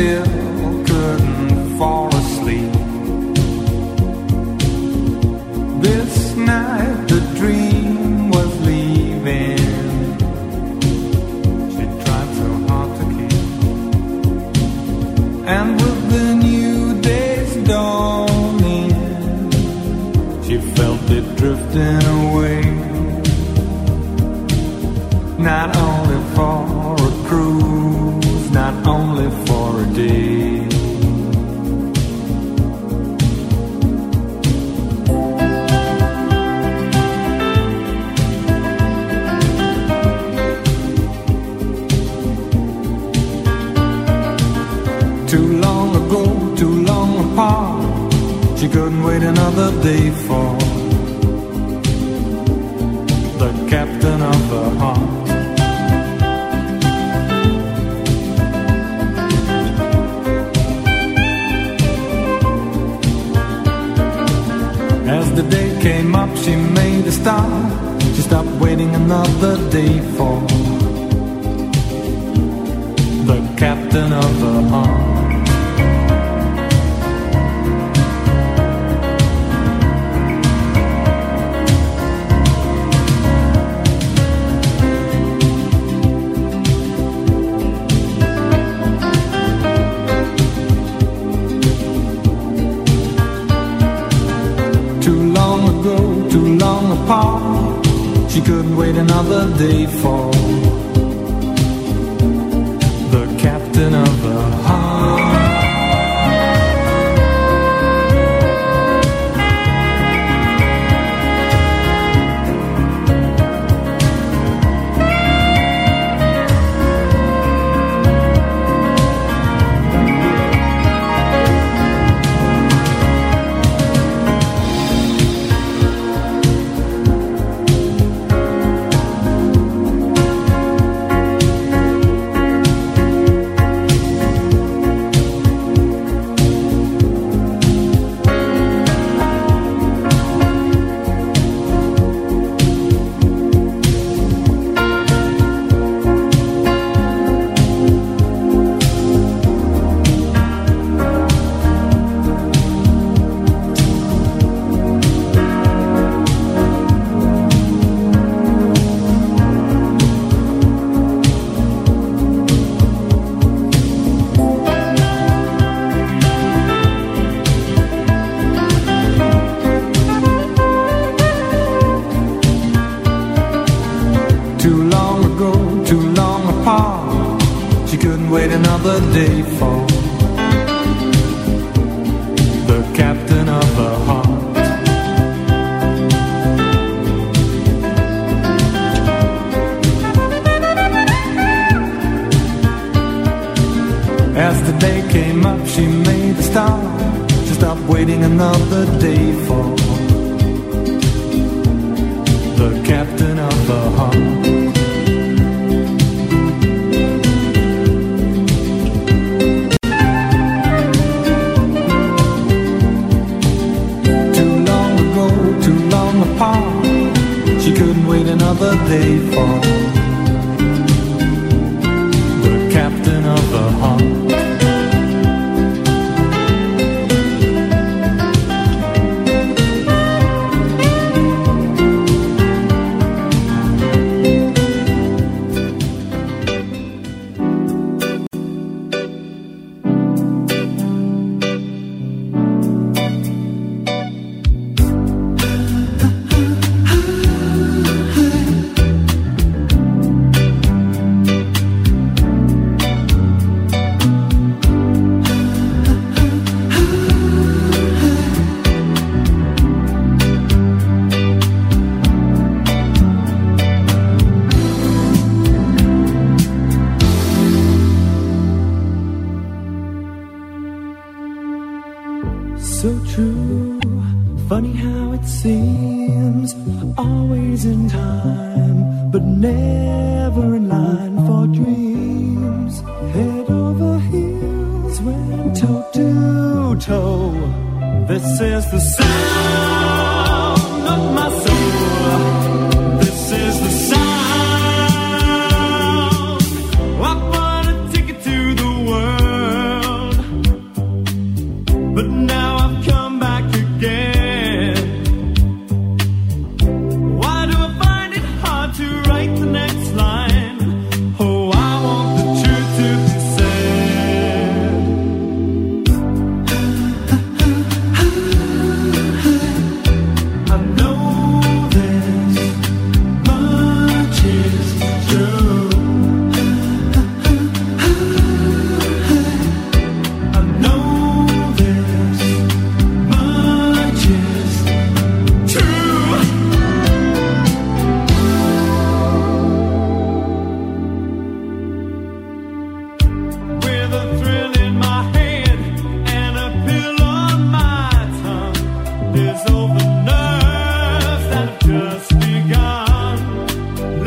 still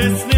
this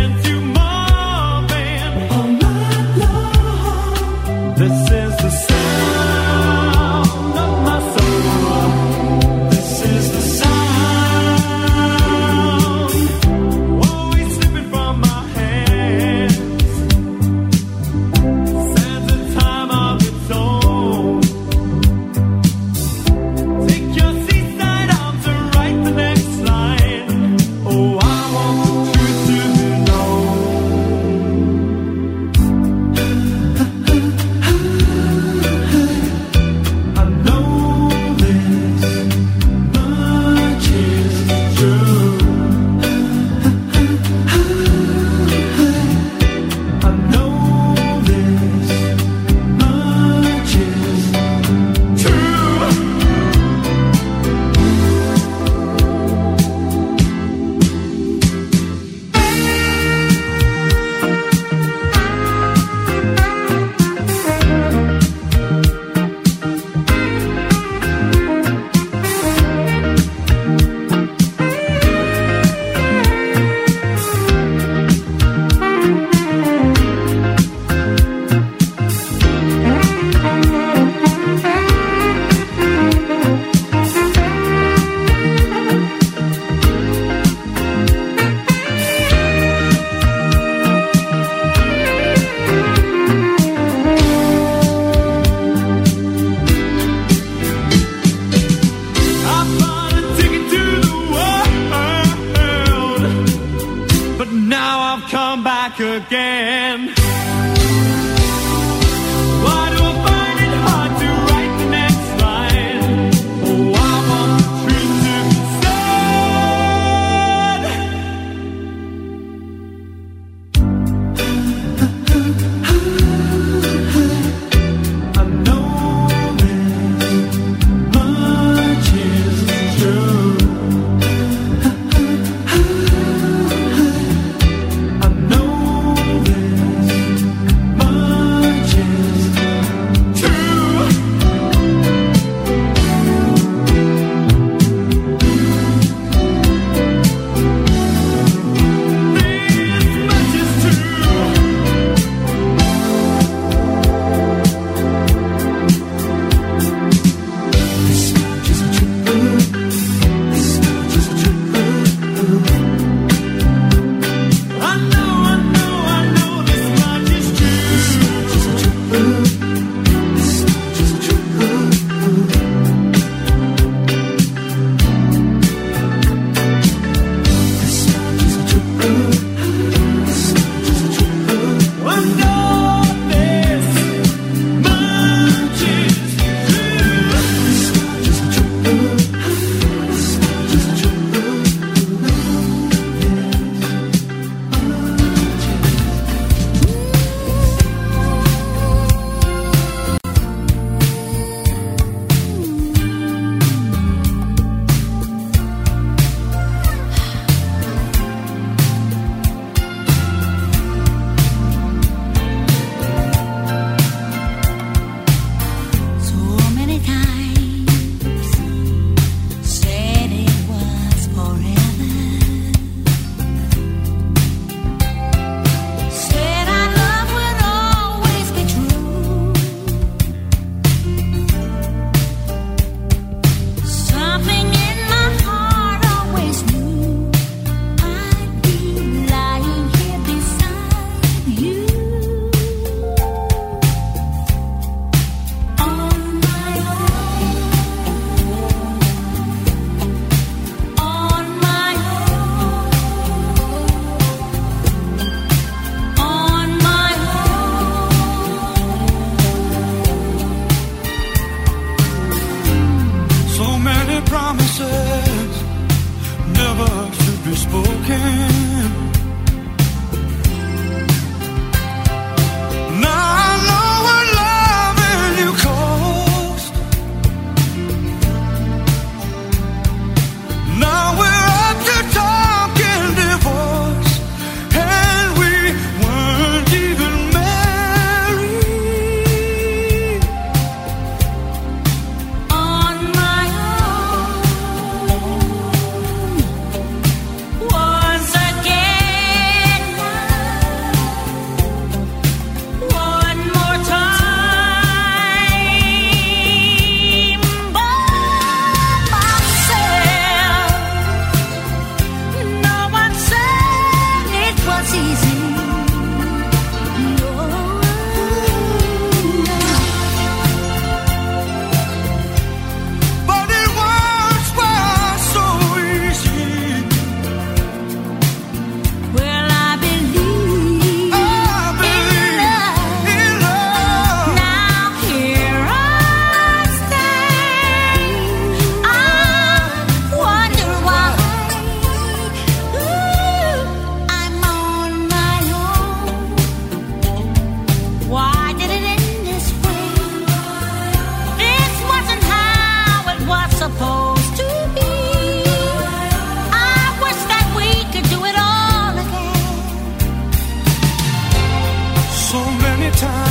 many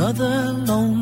never